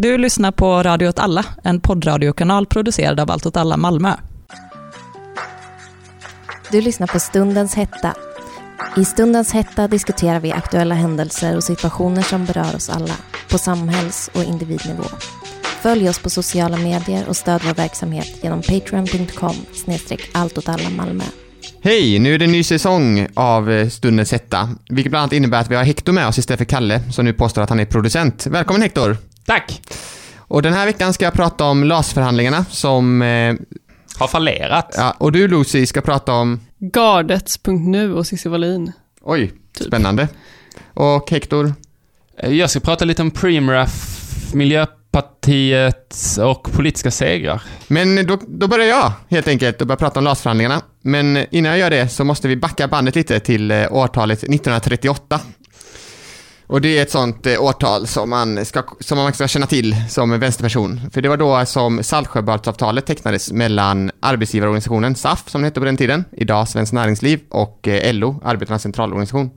Du lyssnar på Radio åt alla, en poddradiokanal producerad av Allt åt alla Malmö. Du lyssnar på Stundens hetta. I Stundens hetta diskuterar vi aktuella händelser och situationer som berör oss alla, på samhälls och individnivå. Följ oss på sociala medier och stöd vår verksamhet genom patreon.com snedstreck Malmö. Hej! Nu är det en ny säsong av eh, Stundens hetta, vilket bland annat innebär att vi har Hector med oss istället för Kalle, som nu påstår att han är producent. Välkommen Hector! Tack! Och den här veckan ska jag prata om LAS-förhandlingarna som... Eh, har fallerat. Ja, och du Lucy ska prata om... Gardets.nu och Cissi Wallin. Oj, typ. spännande. Och Hector? Eh, jag ska prata lite om Preemraff, Miljöpartiet och politiska segrar. Men då, då börjar jag helt enkelt och börjar prata om LAS-förhandlingarna. Men innan jag gör det så måste vi backa bandet lite till eh, årtalet 1938. Och det är ett sånt eh, årtal som man, ska, som man ska känna till som vänsterperson. För det var då som Saltsjöbadsavtalet tecknades mellan arbetsgivarorganisationen SAF, som det hette på den tiden, idag Svenskt Näringsliv, och eh, LO, Arbetarnas centralorganisation.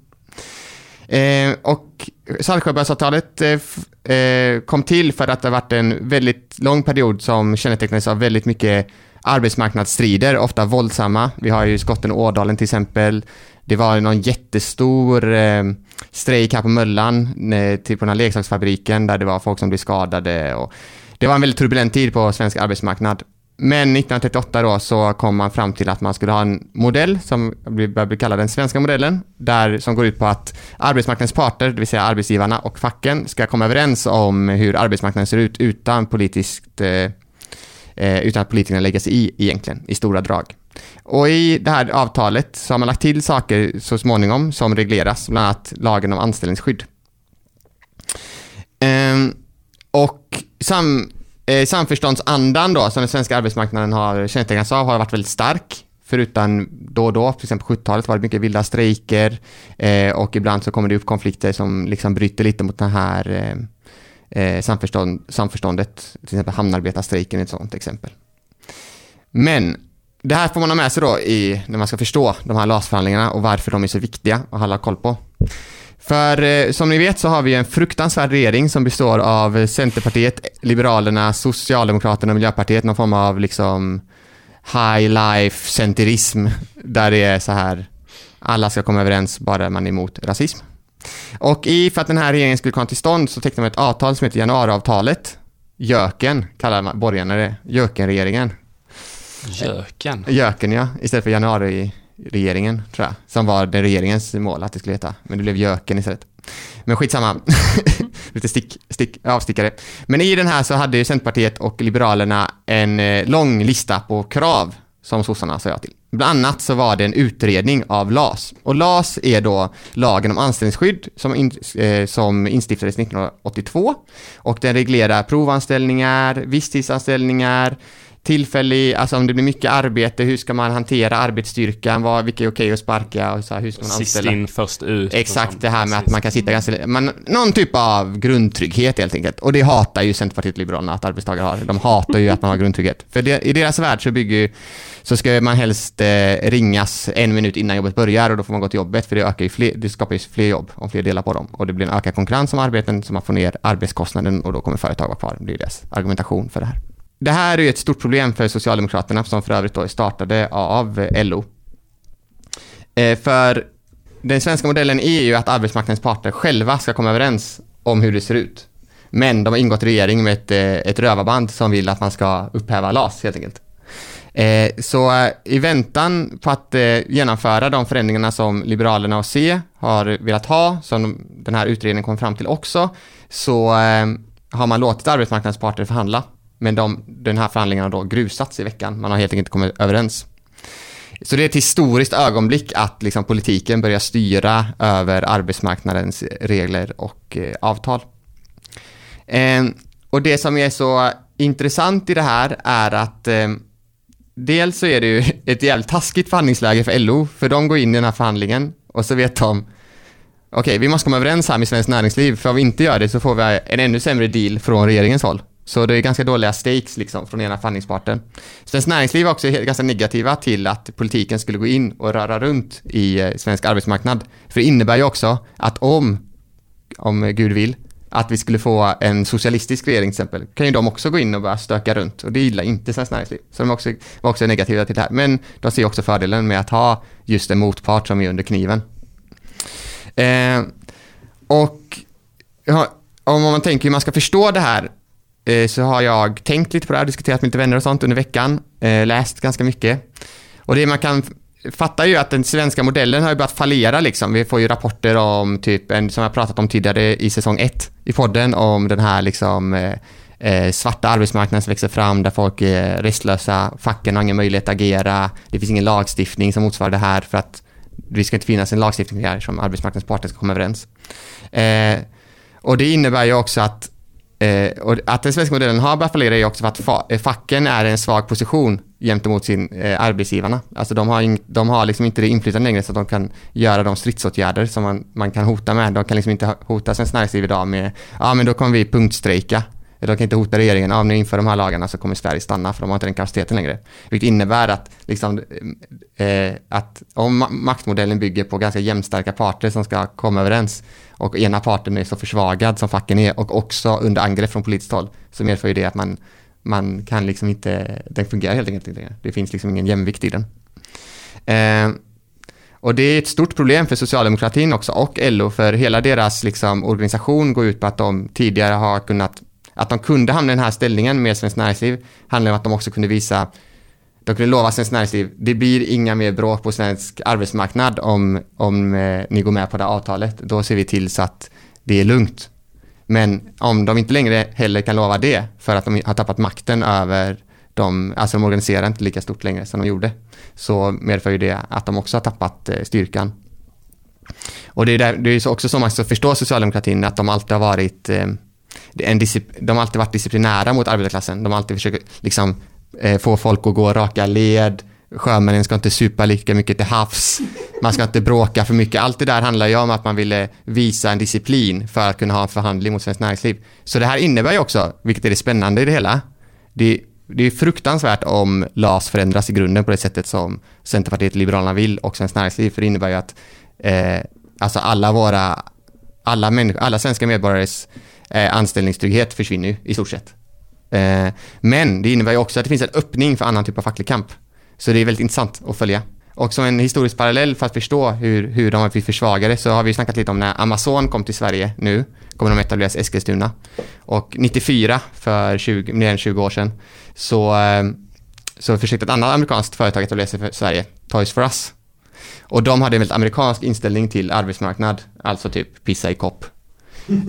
Eh, och Saltsjöbadsavtalet eh, eh, kom till för att det har varit en väldigt lång period som kännetecknades av väldigt mycket arbetsmarknadsstrider, ofta våldsamma. Vi har ju skotten och Ådalen till exempel. Det var någon jättestor eh, strejk här på Möllan, eh, till på den här leksaksfabriken där det var folk som blev skadade. Och det var en väldigt turbulent tid på svensk arbetsmarknad. Men 1938 då så kom man fram till att man skulle ha en modell som börjar bli kallad den svenska modellen, där, som går ut på att arbetsmarknadens parter, det vill säga arbetsgivarna och facken, ska komma överens om hur arbetsmarknaden ser ut utan politiskt eh Eh, utan att politikerna lägger sig i egentligen, i stora drag. Och i det här avtalet så har man lagt till saker så småningom som regleras, bland annat lagen om anställningsskydd. Ehm, och sam, eh, samförståndsandan då, som den svenska arbetsmarknaden har kännetecknats av, har varit väldigt stark. Förutom då och då, till exempel på 70-talet var det mycket vilda strejker eh, och ibland så kommer det upp konflikter som liksom bryter lite mot den här eh, eh, samförstånd, samförståndet. Till exempel hamnarbetarstrejken är ett sådant exempel. Men det här får man ha med sig då i, när man ska förstå de här LAS-förhandlingarna och varför de är så viktiga att hålla koll på. För eh, som ni vet så har vi en fruktansvärd regering som består av Centerpartiet, Liberalerna, Socialdemokraterna och Miljöpartiet, någon form av liksom high life centerism där det är så här alla ska komma överens bara man är emot rasism. Och i för att den här regeringen skulle komma till stånd så tecknade man ett avtal som heter januariavtalet. Jöken kallar borgarna det, Jökenregeringen. Göken. Göken ja, istället för januari-regeringen tror jag. Som var den regeringens mål att det skulle heta. Men det blev Göken istället. Men skitsamma. Lite stick, stick, avstickare. Men i den här så hade ju Centerpartiet och Liberalerna en eh, lång lista på krav som sossarna sa ja till. Bland annat så var det en utredning av LAS. Och LAS är då lagen om anställningsskydd som, in, eh, som instiftades 1982. Och den reglerar provanställningar, visstidsanställningar, tillfällig, alltså om det blir mycket arbete, hur ska man hantera arbetsstyrkan, vad, vilka är okej att sparka och så här, hur ska man Sist anställa? in, först ut. Exakt, det här med att man kan sitta ganska, man, någon typ av grundtrygghet helt enkelt. Och det hatar ju Centerpartiet och Liberalerna att arbetstagare har. De hatar ju att man har grundtrygghet. För det, i deras värld så bygger ju, så ska man helst eh, ringas en minut innan jobbet börjar och då får man gå till jobbet för det ökar ju fler, det skapar ju fler jobb om fler delar på dem. Och det blir en ökad konkurrens om arbeten så man får ner arbetskostnaden och då kommer företag vara kvar. Det blir deras argumentation för det här. Det här är ju ett stort problem för Socialdemokraterna som för övrigt då startade av LO. Eh, för den svenska modellen är ju att arbetsmarknadens parter själva ska komma överens om hur det ser ut. Men de har ingått regering med ett, eh, ett rövarband som vill att man ska upphäva LAS helt enkelt. Eh, så i väntan på att genomföra de förändringarna som Liberalerna och C har velat ha, som den här utredningen kom fram till också, så har man låtit arbetsmarknadens parter förhandla men de, den här förhandlingen har då grusats i veckan. Man har helt enkelt inte kommit överens. Så det är ett historiskt ögonblick att liksom politiken börjar styra över arbetsmarknadens regler och eh, avtal. Eh, och det som är så intressant i det här är att eh, dels så är det ju ett jävligt taskigt förhandlingsläge för LO, för de går in i den här förhandlingen och så vet de okej, okay, vi måste komma överens här med Svenskt Näringsliv, för om vi inte gör det så får vi en ännu sämre deal från regeringens håll. Så det är ganska dåliga stakes liksom från ena förhandlingsparten. Svenskt Näringsliv var också ganska negativa till att politiken skulle gå in och röra runt i eh, svensk arbetsmarknad. För det innebär ju också att om, om Gud vill, att vi skulle få en socialistisk regering till exempel, kan ju de också gå in och börja stöka runt. Och det gillar inte Svenskt Näringsliv. Så de också, var också negativa till det här. Men de ser också fördelen med att ha just en motpart som är under kniven. Eh, och ja, om man tänker hur man ska förstå det här Eh, så har jag tänkt lite på det här, diskuterat med lite vänner och sånt under veckan, eh, läst ganska mycket. Och det man kan fatta ju att den svenska modellen har ju börjat fallera liksom. Vi får ju rapporter om typ, en, som jag pratat om tidigare i säsong ett i podden, om den här liksom eh, eh, svarta arbetsmarknaden som växer fram där folk är restlösa, facken har ingen möjlighet att agera, det finns ingen lagstiftning som motsvarar det här för att det ska inte finnas en lagstiftning här som arbetsmarknadens parter ska komma överens. Eh, och det innebär ju också att Eh, och att den svenska modellen har börjat fallera är också för att fa eh, facken är i en svag position gentemot sin eh, arbetsgivarna. Alltså de har, in, de har liksom inte det inflytande längre så att de kan göra de stridsåtgärder som man, man kan hota med. De kan liksom inte hota Svenskt Näringsliv idag med, ja men då kommer vi punktstrejka. De kan inte hota regeringen, om ni inför de här lagarna så kommer Sverige stanna för de har inte den kapaciteten längre. Vilket innebär att, liksom, eh, eh att om maktmodellen bygger på ganska jämnstarka parter som ska komma överens och ena parten är så försvagad som facken är och också under angrepp från politiskt håll så medför ju det att man, man kan liksom inte, den fungerar helt enkelt inte. Det finns liksom ingen jämvikt i den. Eh, och det är ett stort problem för socialdemokratin också och LO för hela deras liksom, organisation går ut på att de tidigare har kunnat, att de kunde hamna i den här ställningen med Svenskt Näringsliv handlar om att de också kunde visa de kunde lova Svenskt Näringsliv, det blir inga mer bråk på svensk arbetsmarknad om, om eh, ni går med på det avtalet. Då ser vi till så att det är lugnt. Men om de inte längre heller kan lova det för att de har tappat makten över de, alltså de organiserar inte lika stort längre som de gjorde, så medför ju det att de också har tappat eh, styrkan. Och det är, där, det är också så man ska förstå socialdemokratin, att de alltid har varit eh, en de har alltid varit disciplinära mot arbetarklassen. De har alltid försökt liksom eh, få folk att gå raka led, sjömännen ska inte supa lika mycket till havs, man ska inte bråka för mycket. Allt det där handlar ju om att man ville visa en disciplin för att kunna ha en förhandling mot svenskt näringsliv. Så det här innebär ju också, vilket är det spännande i det hela, det, det är fruktansvärt om LAS förändras i grunden på det sättet som Centerpartiet Liberalerna vill och Svenskt Näringsliv, för det innebär ju att eh, alltså alla våra, alla, alla svenska medborgares eh, anställningstrygghet försvinner ju i stort sett. Eh, men det innebär ju också att det finns en öppning för annan typ av facklig kamp. Så det är väldigt intressant att följa. Och som en historisk parallell för att förstå hur, hur de har blivit försvagade så har vi snackat lite om när Amazon kom till Sverige nu, kommer de etableras i Eskilstuna. Och 94, för 20, mer än 20 år sedan, så, eh, så försökte ett annat amerikanskt företag etablera sig i Sverige, Toys for Us. Och de hade en väldigt amerikansk inställning till arbetsmarknad, alltså typ pissa i kopp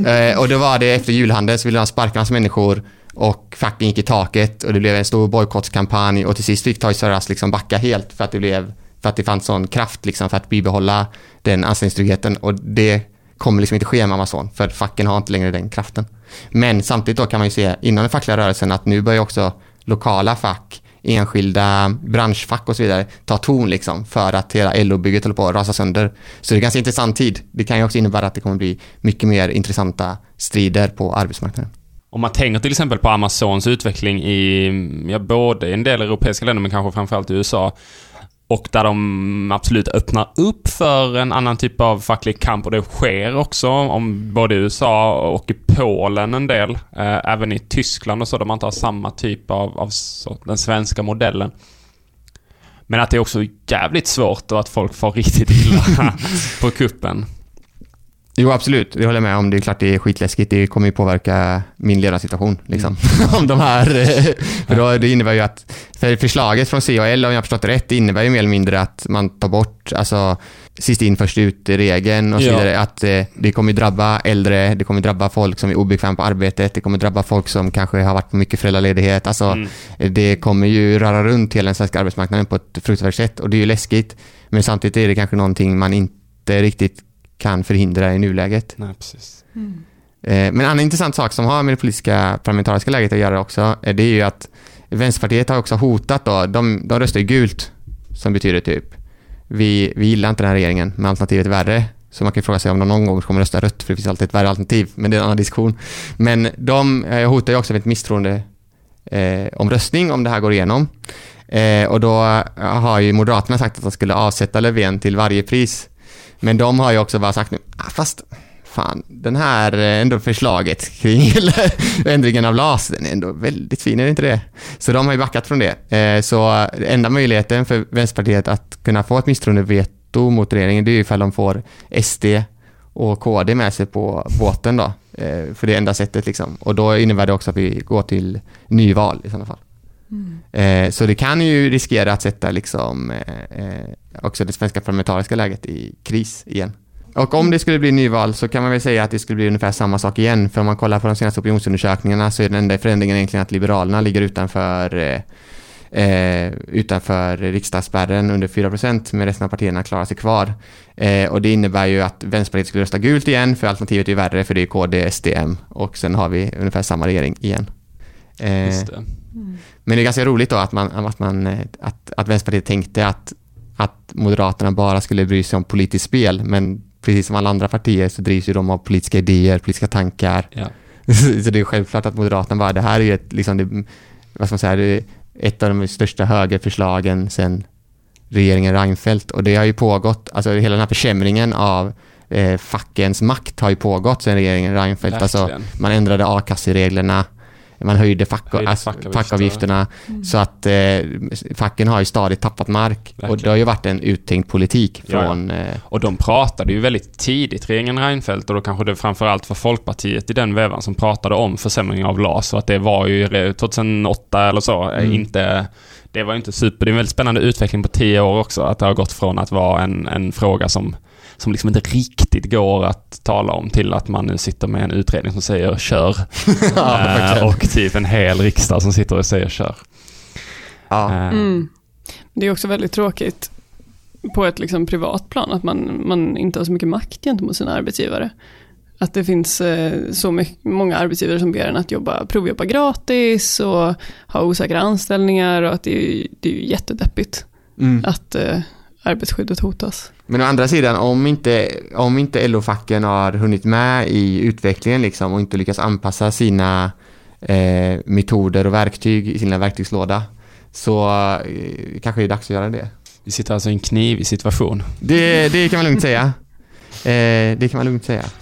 eh, och då var det efter julhandeln så ville de sparka massa människor och facken gick i taket och det blev en stor bojkottskampanj och till sist fick Toys R Us liksom backa helt för att det blev för att det fanns sån kraft liksom för att bibehålla den anställningstryggheten och det kommer liksom inte ske med Amazon för facken har inte längre den kraften. Men samtidigt då kan man ju se inom den fackliga rörelsen att nu börjar också lokala fack, enskilda branschfack och så vidare tar ton liksom för att hela LO-bygget håller på att rasa sönder. Så det är ganska intressant tid. Det kan ju också innebära att det kommer bli mycket mer intressanta strider på arbetsmarknaden. Om man tänker till exempel på Amazons utveckling i, ja, både i en del europeiska länder men kanske framförallt i USA. Och där de absolut öppnar upp för en annan typ av facklig kamp och det sker också om både i USA och i Polen en del. Eh, även i Tyskland och så där man inte har samma typ av, av så, den svenska modellen. Men att det är också jävligt svårt och att folk får riktigt illa på kuppen. Jo, absolut. Det håller jag med om. Det är klart det är skitläskigt. Det kommer ju påverka min levnadssituation. Liksom. Mm. om de här... för då, det innebär ju att... För förslaget från CHL, om jag förstått det rätt, innebär ju mer eller mindre att man tar bort alltså, sist in först ut-regeln och så ja. vidare. Att eh, det kommer drabba äldre, det kommer drabba folk som är obekväma på arbetet, det kommer drabba folk som kanske har varit på mycket föräldraledighet. Alltså, mm. Det kommer ju röra runt hela den svenska arbetsmarknaden på ett fruktansvärt sätt och det är ju läskigt. Men samtidigt är det kanske någonting man inte riktigt kan förhindra i nuläget. Nej, precis. Mm. Men en annan intressant sak som har med det politiska parlamentariska läget att göra också, eh, det är ju att Vänsterpartiet har också hotat då, de, de röstar ju gult, som betyder typ vi, vi gillar inte den här regeringen, men alternativet är värre. Så man kan fråga sig om de någon gång kommer rösta rött, för det finns alltid ett värre alternativ, men det är en annan diskussion. Men de eh, hotar ju också med ett misstroende eh, omröstning om det här går igenom. Eh, och då har ju Moderaterna sagt att de skulle avsätta Löfven till varje pris. Men de har ju också bara sagt nu, ah, fast fan, den här eh, ändå förslaget kring ändringen av LAS, den är ändå väldigt fin, är det inte det? Så de har ju backat från det. Eh, så enda möjligheten för Vänsterpartiet att kunna få ett misstroendeveto mot regeringen, det är ju ifall de får SD och KD med sig på båten då. Eh, för det är enda sättet liksom. Och då innebär det också att vi går till nyval i sådana fall. Mm. Så det kan ju riskera att sätta liksom också det svenska parlamentariska läget i kris igen. Och om det skulle bli nyval så kan man väl säga att det skulle bli ungefär samma sak igen. För om man kollar på de senaste opinionsundersökningarna så är den enda förändringen egentligen att Liberalerna ligger utanför eh, utanför riksdagsspärren under 4% men resten av partierna klarar sig kvar. Eh, och det innebär ju att Vänsterpartiet skulle rösta gult igen, för alternativet är värre, för det är KD, SDM och sen har vi ungefär samma regering igen. Eh, det. Mm. Men det är ganska roligt då att, man, att, man, eh, att, att Vänsterpartiet tänkte att, att Moderaterna bara skulle bry sig om politiskt spel, men precis som alla andra partier så drivs ju de av politiska idéer, politiska tankar. Ja. så det är självklart att Moderaterna bara, det här är ju ett, liksom, det, vad ska man säga, det, ett av de största högerförslagen sen regeringen Reinfeldt och det har ju pågått, alltså hela den här försämringen av eh, fackens makt har ju pågått sen regeringen Reinfeldt. Alltså, man ändrade a-kassereglerna, man höjde, fack, höjde alltså, fackavgifterna mm. så att eh, facken har ju stadigt tappat mark Verkligen. och det har ju varit en uttänkt politik från... Ja, ja. Eh, och de pratade ju väldigt tidigt, regeringen Reinfeldt och då kanske det framförallt var Folkpartiet i den vevan som pratade om försämring av LAS och att det var ju 2008 eller så, mm. inte det var ju inte super, det är en väldigt spännande utveckling på tio år också, att det har gått från att vara en, en fråga som som liksom inte riktigt går att tala om till att man nu sitter med en utredning som säger kör. ja, eh, och typ en hel riksdag som sitter och säger kör. Ja. Eh. Mm. Det är också väldigt tråkigt på ett liksom privat plan att man, man inte har så mycket makt gentemot sina arbetsgivare. Att det finns eh, så mycket, många arbetsgivare som ber en att jobba, provjobba gratis och ha osäkra anställningar och att det är, det är jättedeppigt mm. att eh, arbetsskyddet hotas. Men å andra sidan, om inte, om inte LO-facken har hunnit med i utvecklingen liksom och inte lyckats anpassa sina eh, metoder och verktyg i sina verktygslåda så eh, kanske det är dags att göra det. Vi sitter alltså i en knivig situation. Det, det kan man lugnt säga. Eh, det kan man lugnt säga.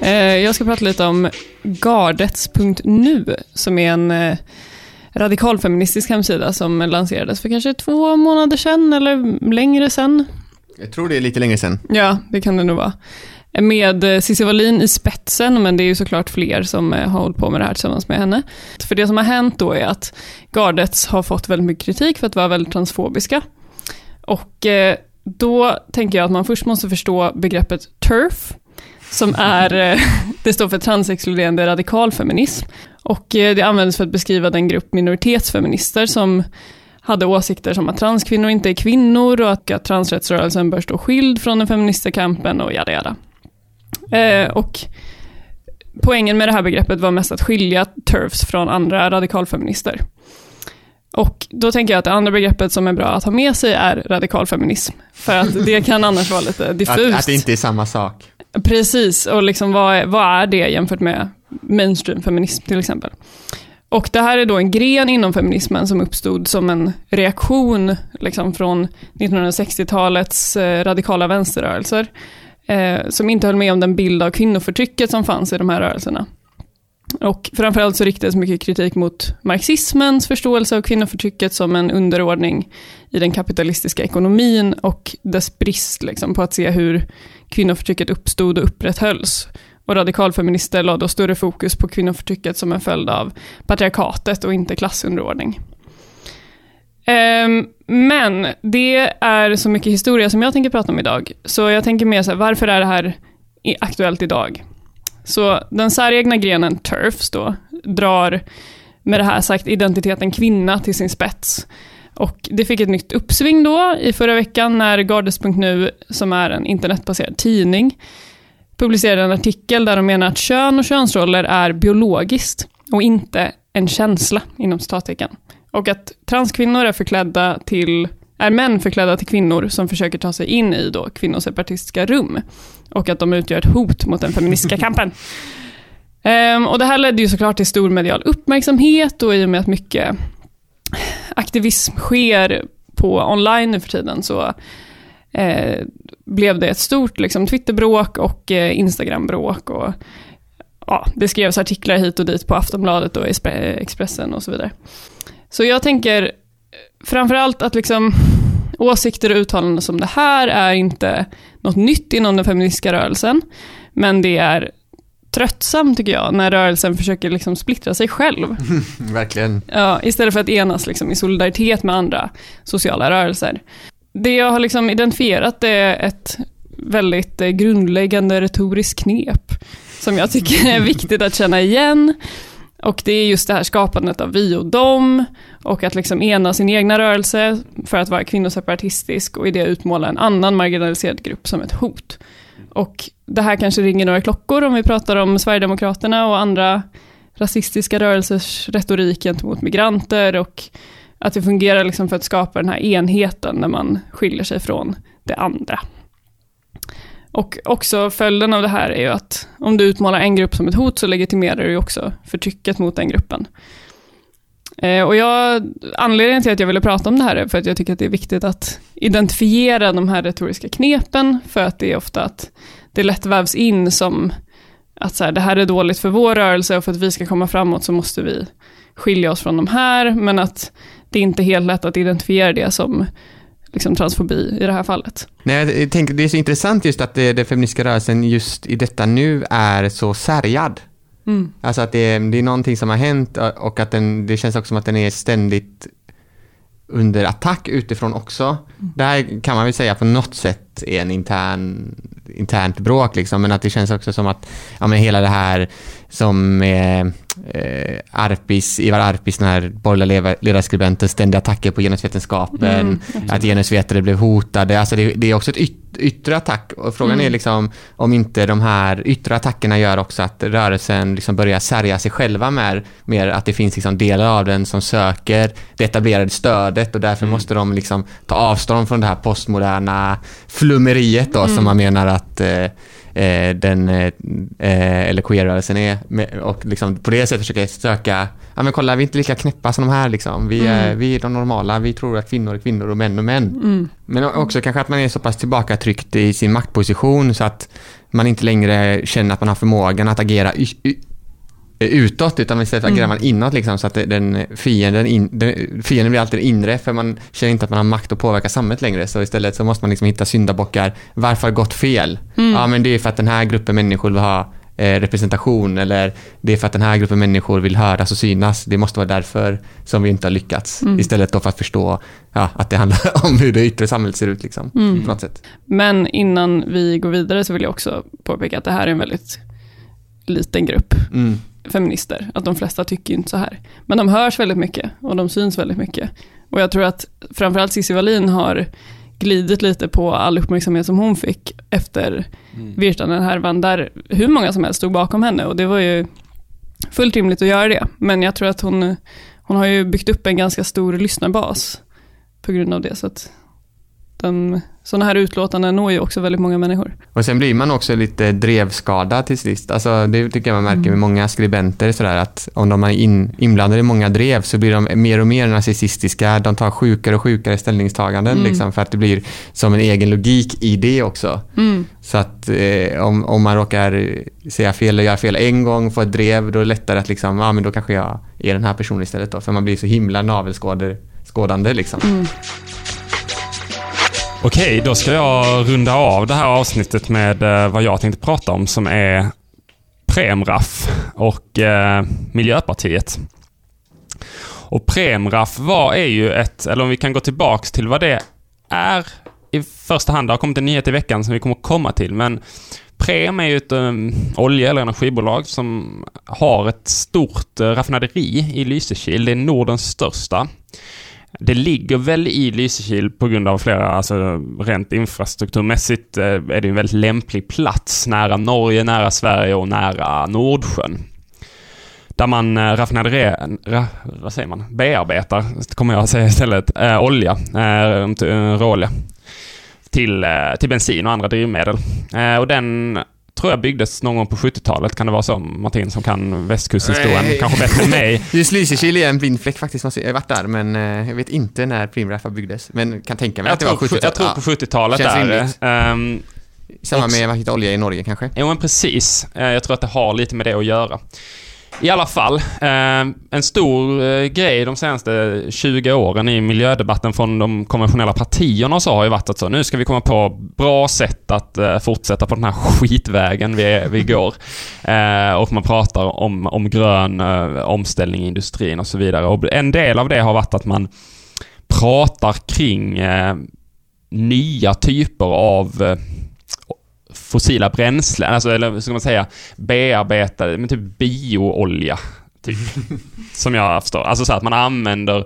Eh, jag ska prata lite om gardets.nu som är en eh, radikalfeministisk hemsida som lanserades för kanske två månader sedan eller längre sedan. Jag tror det är lite längre sedan. Ja, det kan det nog vara. Med eh, Cissi Wallin i spetsen, men det är ju såklart fler som har hållit på med det här tillsammans med henne. För det som har hänt då är att Gardets har fått väldigt mycket kritik för att vara väldigt transfobiska. Och då tänker jag att man först måste förstå begreppet TERF, som är, eh, det står för transexkluderande radikalfeminism. Och eh, det används för att beskriva den grupp minoritetsfeminister som hade åsikter som att transkvinnor inte är kvinnor och att transrättsrörelsen bör stå skild från den feministiska kampen och jada jada. Eh, och poängen med det här begreppet var mest att skilja TERFs från andra radikalfeminister. Och då tänker jag att det andra begreppet som är bra att ha med sig är radikalfeminism. För att det kan annars vara lite diffust. Att, att det inte är samma sak. Precis, och liksom vad, är, vad är det jämfört med mainstream-feminism till exempel? Och det här är då en gren inom feminismen som uppstod som en reaktion liksom från 1960-talets eh, radikala vänsterrörelser. Eh, som inte höll med om den bild av kvinnoförtrycket som fanns i de här rörelserna. Och framförallt så riktades mycket kritik mot marxismens förståelse av kvinnoförtrycket som en underordning i den kapitalistiska ekonomin och dess brist liksom, på att se hur kvinnoförtrycket uppstod och upprätthölls. Och radikalfeminister lade då större fokus på kvinnoförtrycket som en följd av patriarkatet och inte klassunderordning. Um, men det är så mycket historia som jag tänker prata om idag, så jag tänker mer så här, varför är det här aktuellt idag? Så den säregna grenen TERFs då, drar med det här sagt identiteten kvinna till sin spets. Och det fick ett nytt uppsving då i förra veckan när Gardes.nu, som är en internetbaserad tidning, publicerade en artikel där de menar att kön och könsroller är biologiskt och inte en känsla, inom citattecken. Och att transkvinnor är förklädda till är män förklädda till kvinnor som försöker ta sig in i då kvinnoseparatistiska rum. Och att de utgör ett hot mot den feministiska kampen. Um, och det här ledde ju såklart till stor medial uppmärksamhet och i och med att mycket aktivism sker på online nu för tiden så eh, blev det ett stort liksom, Twitterbråk och eh, Instagrambråk. Och, ja, det skrevs artiklar hit och dit på Aftonbladet och Expressen och så vidare. Så jag tänker framförallt att liksom, åsikter och uttalanden som det här är inte något nytt inom den feministiska rörelsen, men det är tröttsamt tycker jag, när rörelsen försöker liksom splittra sig själv. Verkligen. Ja, istället för att enas liksom i solidaritet med andra sociala rörelser. Det jag har liksom identifierat är ett väldigt eh, grundläggande retoriskt knep, som jag tycker är viktigt att känna igen. Och det är just det här skapandet av vi och dem, och att liksom ena sin egna rörelse för att vara kvinnoseparatistisk och i det utmåla en annan marginaliserad grupp som ett hot. Och det här kanske ringer några klockor om vi pratar om Sverigedemokraterna och andra rasistiska rörelsers retorik gentemot migranter och att det fungerar liksom för att skapa den här enheten när man skiljer sig från det andra. Och också följden av det här är ju att om du utmålar en grupp som ett hot så legitimerar du ju också förtrycket mot den gruppen. Eh, och jag, anledningen till att jag ville prata om det här är för att jag tycker att det är viktigt att identifiera de här retoriska knepen, för att det är ofta att det lätt vävs in som att så här, det här är dåligt för vår rörelse och för att vi ska komma framåt så måste vi skilja oss från de här, men att det är inte helt lätt att identifiera det som liksom transfobi i det här fallet. Nej, jag tänker, det är så intressant just att det, det feministiska rörelsen just i detta nu är så särjad. Mm. Alltså att det, det är någonting som har hänt och att den, det känns också som att den är ständigt under attack utifrån också. Mm. Det här kan man väl säga på något sätt är en intern, internt bråk liksom, men att det känns också som att ja, men hela det här som eh, eh, Arpis, Ivar Arpis, den här borgerliga ledarskribenten, ständiga attacker på genusvetenskapen, mm, att genusvetare blev hotade. Alltså det, det är också ett yt, yttre attack och frågan mm. är liksom om inte de här yttre attackerna gör också att rörelsen liksom börjar särja sig själva med mer att det finns liksom delar av den som söker det etablerade stödet och därför mm. måste de liksom ta avstånd från det här postmoderna flummeriet då som mm. man menar att eh, eh, den, eh, eller queer-rörelsen är och liksom på det sättet försöka söka, ja men kolla vi är inte lika knäppa som de här liksom. Vi är, mm. vi är de normala, vi tror att kvinnor är kvinnor och män är män. Mm. Men också kanske att man är så pass tillbakatryckt i sin maktposition så att man inte längre känner att man har förmågan att agera utåt utan istället agerar mm. inåt liksom, så att den fienden, in, den, fienden blir alltid inre för man känner inte att man har makt att påverka samhället längre så istället så måste man liksom hitta syndabockar. Varför har det gått fel? Mm. Ja men det är för att den här gruppen människor vill ha eh, representation eller det är för att den här gruppen människor vill höras och synas. Det måste vara därför som vi inte har lyckats. Mm. Istället då för att förstå ja, att det handlar om hur det yttre samhället ser ut liksom, mm. på något sätt. Men innan vi går vidare så vill jag också påpeka att det här är en väldigt liten grupp. Mm feminister, att de flesta tycker inte så här. Men de hörs väldigt mycket och de syns väldigt mycket. Och jag tror att framförallt Cissi Wallin har glidit lite på all uppmärksamhet som hon fick efter mm. Virtanen-härvan, där hur många som helst stod bakom henne och det var ju fullt rimligt att göra det. Men jag tror att hon, hon har ju byggt upp en ganska stor lyssnarbas på grund av det. Så att den, sådana här utlåtanden når ju också väldigt många människor. Och sen blir man också lite drevskadad till sist. Alltså, det tycker jag man märker mm. med många skribenter, sådär, att om de är in, inblandade i många drev så blir de mer och mer narcissistiska. De tar sjukare och sjukare ställningstaganden mm. liksom, för att det blir som en egen logik i det också. Mm. Så att eh, om, om man råkar säga fel eller göra fel en gång, få ett drev, då är det lättare att liksom, ja, men då kanske jag är den här personen istället. Då, för man blir så himla navelskådande. Liksom. Okej, då ska jag runda av det här avsnittet med eh, vad jag tänkte prata om som är Premraff och eh, Miljöpartiet. Och Premraff var, är ju ett, eller om vi kan gå tillbaks till vad det är i första hand. Det har kommit en nyhet i veckan som vi kommer komma till, men Prem är ju ett um, olje eller energibolag som har ett stort uh, raffinaderi i Lysekil. Det är Nordens största. Det ligger väl i Lysekil på grund av flera, alltså rent infrastrukturmässigt eh, är det en väldigt lämplig plats nära Norge, nära Sverige och nära Nordsjön. Där man eh, raffinaderar, ra, vad säger man, bearbetar, kommer jag att säga istället, äh, olja, äh, råolja till, till bensin och andra drivmedel. Äh, och den tror jag byggdes någon gång på 70-talet. Kan det vara så? Martin som kan västkusthistorien kanske bättre än mig. Just Lysekil är en blind fläck faktiskt. Jag har varit där, men eh, jag vet inte när Primraffa byggdes. Men kan tänka mig Jag att det var tror, 70 jag tror på 70-talet Känns där. Ehm, Samma med vad heter olja i Norge kanske. Jo, men precis. Eh, Jag tror att det har lite med det att göra. I alla fall, eh, en stor eh, grej de senaste 20 åren i miljödebatten från de konventionella partierna och så har ju varit att så, nu ska vi komma på bra sätt att eh, fortsätta på den här skitvägen vi, vi går. Eh, och man pratar om, om grön eh, omställning i industrin och så vidare. Och en del av det har varit att man pratar kring eh, nya typer av eh, fossila bränslen, alltså, eller hur ska man säga, bearbetade, men typ bioolja. Typ. som jag förstår. Alltså så att man använder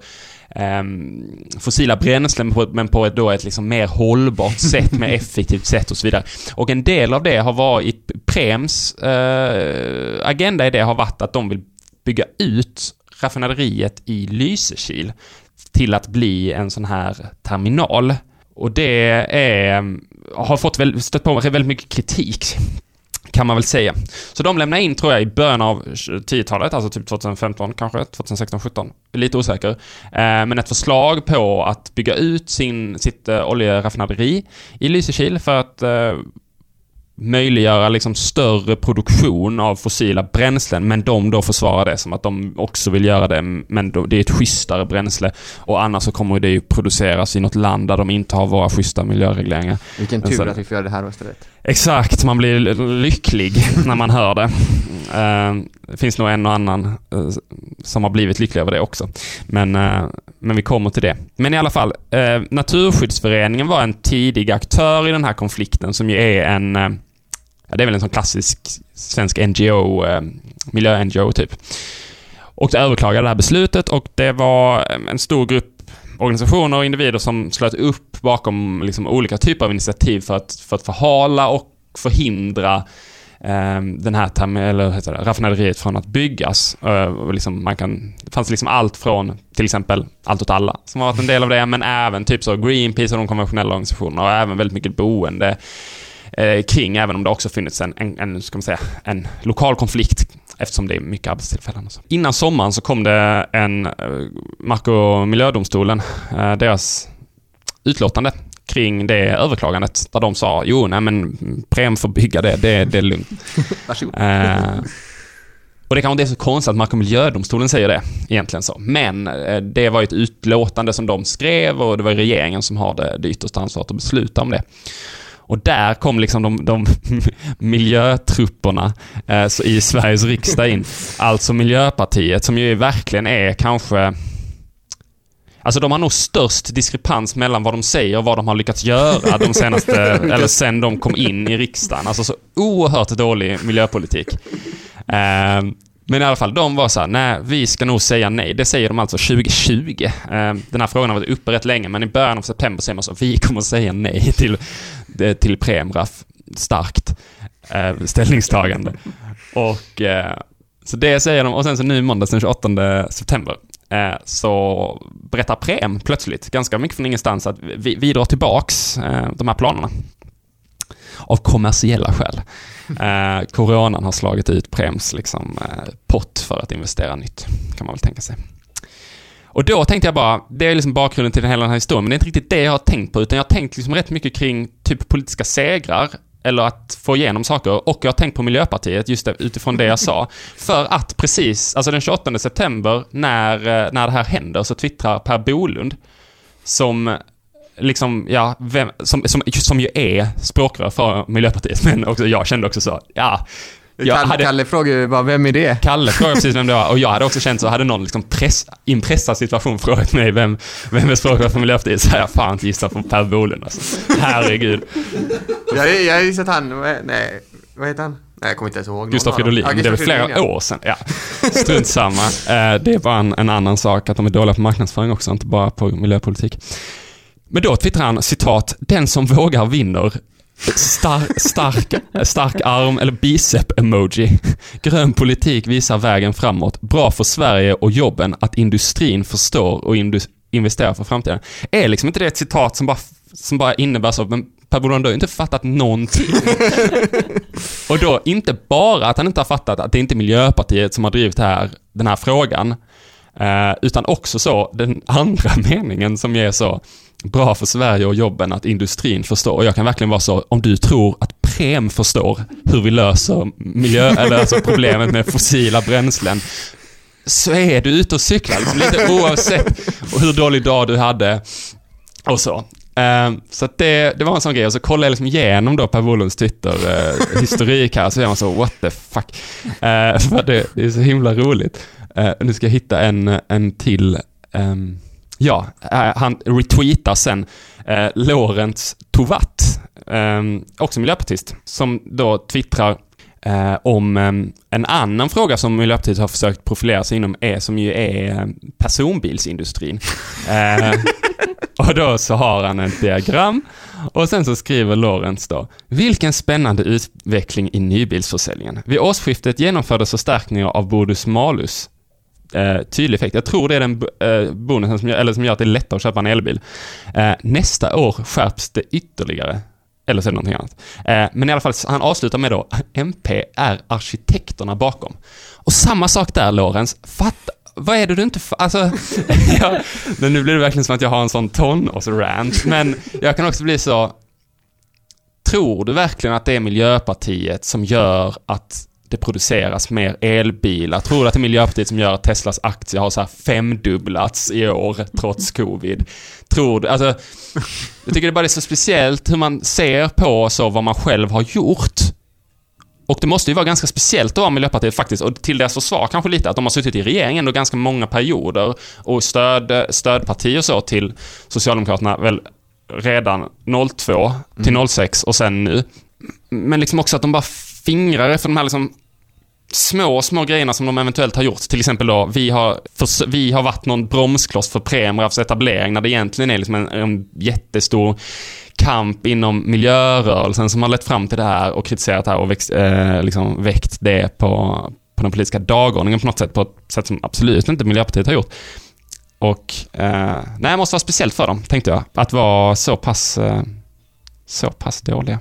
ehm, fossila bränslen på, men på ett, då ett liksom mer hållbart sätt, mer effektivt sätt och så vidare. Och en del av det har varit, Prems eh, agenda i det har varit att de vill bygga ut raffinaderiet i Lysekil till att bli en sån här terminal. Och det är, har fått väl, stött på väldigt mycket kritik kan man väl säga. Så de lämnade in, tror jag, i början av 10-talet, alltså typ 2015 kanske, 2016, 17 Lite osäker. Eh, men ett förslag på att bygga ut sin, sitt eh, oljeraffinaderi i Lysekil för att eh, möjliggöra liksom större produktion av fossila bränslen, men de då försvarar det som att de också vill göra det, men det är ett schysstare bränsle. Och annars så kommer det ju produceras i något land där de inte har våra schyssta miljöregleringar. Vilken tur att vi får göra det här istället. Exakt, man blir lycklig när man hör det. Eh, Det finns nog en och annan eh, som har blivit lycklig över det också. Men, eh, men vi kommer till det. Men i alla fall, Naturskyddsföreningen var en tidig aktör i den här konflikten som ju är en, ja, det är väl en sån klassisk svensk NGO, eh, miljö-NGO typ. Och det överklagade det här beslutet och det var eh, en stor grupp organisationer och individer som slöt upp bakom liksom olika typer av initiativ för att, för att förhala och förhindra eh, den här term- eller heter det, raffinaderiet från att byggas. Eh, liksom man kan, det fanns liksom allt från till exempel Allt åt alla som har varit en del av det, men även typ så Greenpeace och de konventionella organisationerna och även väldigt mycket boende kring, även om det också funnits en, en, en, ska man säga, en lokal konflikt eftersom det är mycket arbetstillfällen. Och så. Innan sommaren så kom det en eh, Mark och miljödomstolen, eh, deras utlåtande kring det överklagandet där de sa jo, nej men Prem får bygga det, det, det är lugnt. Varsågod. Eh, och det kanske inte är så konstigt att Mark och miljödomstolen säger det, egentligen så. Men eh, det var ett utlåtande som de skrev och det var regeringen som har det, det yttersta ansvaret att besluta om det. Och där kom liksom de, de miljötrupperna eh, i Sveriges riksdag in. Alltså Miljöpartiet som ju verkligen är kanske Alltså de har nog störst diskrepans mellan vad de säger och vad de har lyckats göra de senaste, eller sen de kom in i riksdagen. Alltså så oerhört dålig miljöpolitik. Eh, men i alla fall, de var så här, nej, vi ska nog säga nej. Det säger de alltså 2020. Ehm, den här frågan har varit uppe rätt länge, men i början av september säger man så, vi kommer säga nej till, eh, till Premraf. Starkt eh, ställningstagande. Och eh, så det säger de, och sen så nu måndags den 28 september så berättar Prem plötsligt, ganska mycket från ingenstans, att vi, vi drar tillbaks de här planerna. Av kommersiella skäl. Eh, coronan har slagit ut Prems liksom, eh, pott för att investera nytt, kan man väl tänka sig. Och då tänkte jag bara, det är liksom bakgrunden till den hela den här historien, men det är inte riktigt det jag har tänkt på, utan jag har tänkt liksom rätt mycket kring typ politiska segrar, eller att få igenom saker, och jag har tänkt på Miljöpartiet just utifrån det jag sa. För att precis, alltså den 28 september, när, eh, när det här händer, så twittrar Per Bolund, som liksom, ja, vem, som, som, som ju är språkrör för Miljöpartiet, men också jag kände också så, ja, jag Kalle, hade- Kalle frågar ju bara, vem är det? Kalle frågade precis vem det var och jag hade också känt så, hade någon liksom press, i en pressad situation frågat mig vem, vem är språkrör för Miljöpartiet, så hade jag fan inte gissat på Per Bolund alltså. Herregud. Jag, jag gissar att han, nej, vad heter han? Nej, jag kommer inte ens ihåg. Gustav. Fridolin, Ja, det är väl flera ja. år sedan. Ja. Strunt samma. Eh, Det är bara en, en annan sak att de är dåliga på marknadsföring också, inte bara på miljöpolitik. Men då twittrar han citat, den som vågar vinner. Star, stark, stark arm eller bicep-emoji. Grön politik visar vägen framåt. Bra för Sverige och jobben att industrin förstår och indus- investerar för framtiden. Är liksom inte det ett citat som bara som bara innebär så, men Per Bolund har ju inte fattat någonting. och då inte bara att han inte har fattat att det inte är Miljöpartiet som har drivit här, den här frågan, eh, utan också så den andra meningen som är så bra för Sverige och jobben att industrin förstår. Och jag kan verkligen vara så, om du tror att Prem förstår hur vi löser miljö, eller alltså problemet med fossila bränslen, så är du ute och cyklar, liksom, lite oavsett hur dålig dag du hade och så. Um, så det, det var en sån grej. Och så kollade jag liksom igenom då Per Bolunds Twitter-historik uh, här, så är man så what the fuck. Uh, för det, det, är så himla roligt. Uh, nu ska jag hitta en, en till. Um, ja, han retweetar sen uh, Lorentz Tovatt, um, också miljöpartist, som då twittrar Eh, om eh, en annan fråga som Miljöpartiet har försökt profilera sig inom är, som ju är personbilsindustrin. eh, och då så har han ett diagram och sen så skriver Lorentz då, vilken spännande utveckling i nybilsförsäljningen. Vid årsskiftet genomfördes förstärkningar av bonus malus eh, tydlig effekt. Jag tror det är den eh, bonusen som gör, eller som gör att det är lättare att köpa en elbil. Eh, nästa år skärps det ytterligare. Eller så är det någonting annat. Eh, men i alla fall, han avslutar med då, MP är arkitekterna bakom. Och samma sak där, Lorenz. Fatta, vad är det du inte... Alltså, ja, men nu blir det verkligen som att jag har en sån tonårs-rant, men jag kan också bli så... Tror du verkligen att det är Miljöpartiet som gör att det produceras mer elbilar? Tror du att det är Miljöpartiet som gör att Teslas aktie har så här femdubblats i år trots covid? Tror du, alltså, jag tycker det bara är så speciellt hur man ser på så vad man själv har gjort. Och det måste ju vara ganska speciellt att vara Miljöpartiet faktiskt, och till deras försvar kanske lite, att de har suttit i regeringen ändå ganska många perioder och stöd, stödparti och så till Socialdemokraterna väl redan 02 till mm. 06 och sen nu. Men liksom också att de bara fingrar efter de här liksom små, små grejerna som de eventuellt har gjort. Till exempel då, vi har, för, vi har varit någon bromskloss för Preemraffs etablering när det egentligen är liksom en, en jättestor kamp inom miljörörelsen som har lett fram till det här och kritiserat det här och växt, eh, liksom väckt det på, på den politiska dagordningen på något sätt, på ett sätt som absolut inte Miljöpartiet har gjort. Och, eh, nej, det måste vara speciellt för dem, tänkte jag. Att vara så pass, eh, så pass dåliga.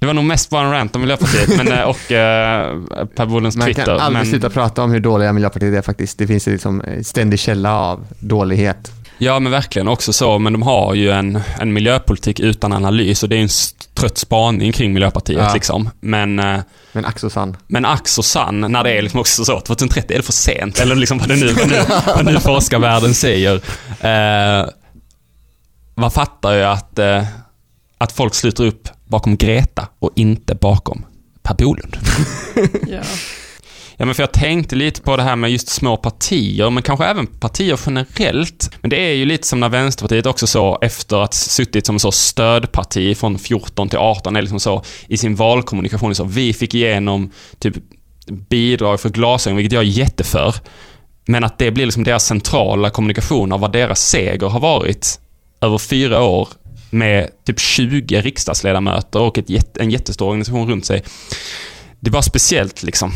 Det var nog mest bara en rant om Miljöpartiet men, eh, och eh, Per Bolunds Twitter. Man kan aldrig men... sluta prata om hur dåliga Miljöpartiet är faktiskt. Det finns liksom en ständig källa av dålighet. Ja men verkligen också så, men de har ju en, en miljöpolitik utan analys och det är en trött spaning kring Miljöpartiet ja. liksom. Men... Eh, men ack så sann. Men ack så sann, när det är liksom också så, 2030 är det för sent, eller liksom vad det nu, vad nu, vad nu forskarvärlden säger. Eh, man fattar ju att, eh, att folk sluter upp bakom Greta och inte bakom Per Bolund. ja. Ja, men för jag tänkte lite på det här med just små partier, men kanske även partier generellt. Men det är ju lite som när Vänsterpartiet också så, efter att suttit som så stödparti från 14 till 18, är liksom så i sin valkommunikation, så vi fick igenom typ bidrag för glasögon, vilket jag är jätteför. Men att det blir liksom deras centrala kommunikation av vad deras seger har varit över fyra år med typ 20 riksdagsledamöter och ett, en jättestor organisation runt sig. Det var speciellt liksom.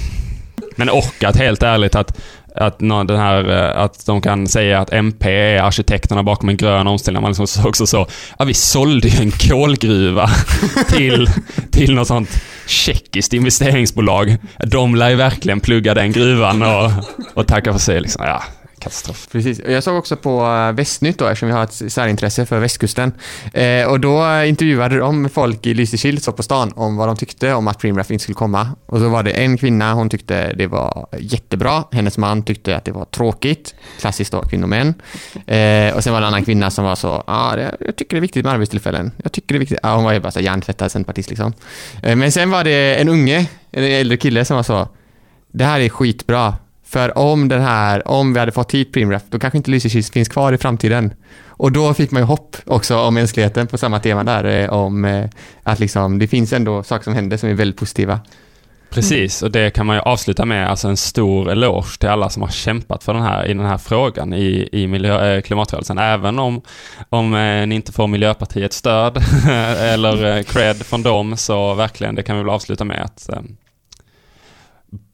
Men orkat, att helt ärligt att, att, den här, eh, att de kan säga att MP är arkitekterna bakom en grön omställning. Man liksom också så, ja vi sålde ju en kolgruva till, till något sånt tjeckiskt investeringsbolag. De lär ju verkligen plugga den gruvan och, och tacka för sig liksom. Ja, katastrof. Precis. Jag såg också på eh, Västnytt då, eftersom vi har ett särintresse för västkusten. Eh, och då intervjuade de folk i Lysekil, så på stan, om vad de tyckte om att Preemraff inte skulle komma. Och så var det en kvinna, hon tyckte det var jättebra. Hennes man tyckte att det var tråkigt. Klassiskt då, kvinnomän. Eh, och sen var det en annan kvinna som var så, ja, ah, jag tycker det är viktigt med arbetstillfällen. Jag tycker det är viktigt. Ja, hon var ju bara så hjärntvättad centerpartist liksom. Eh, men sen var det en unge, en äldre kille som var så, det här är skitbra. För om den här, om vi hade fått hit Primref, då kanske inte Lysekil finns kvar i framtiden. Och då fick man ju hopp också om mänskligheten på samma tema där, eh, om eh, att liksom, det finns ändå saker som händer som är väldigt positiva. Precis, och det kan man ju avsluta med, alltså en stor eloge till alla som har kämpat för den här, i den här frågan i, i miljö, eh, klimatrörelsen. Även om, om eh, ni inte får Miljöpartiets stöd eller cred från dem, så verkligen, det kan vi väl avsluta med att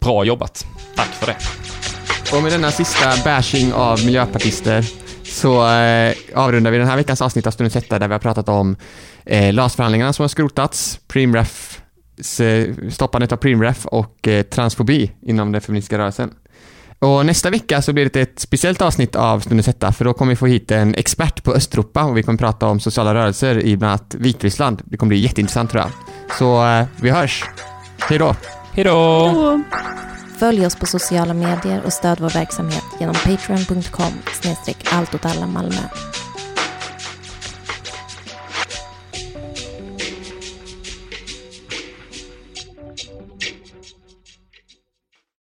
Bra jobbat. Tack för det. Och med denna sista bashing av miljöpartister så eh, avrundar vi den här veckans avsnitt av Stundens hetta där vi har pratat om eh, LAS-förhandlingarna som har skrotats, Primref, stoppandet av Primref och eh, transfobi inom den feministiska rörelsen. Och nästa vecka så blir det ett speciellt avsnitt av Stundens hetta för då kommer vi få hit en expert på Östeuropa och vi kommer prata om sociala rörelser i bland annat Vitryssland. Det kommer bli jätteintressant tror jag. Så eh, vi hörs. Hej då! Hej då! Följ oss på sociala medier och stöd vår verksamhet genom patreon.com snedstreck allt åt alla Malmö.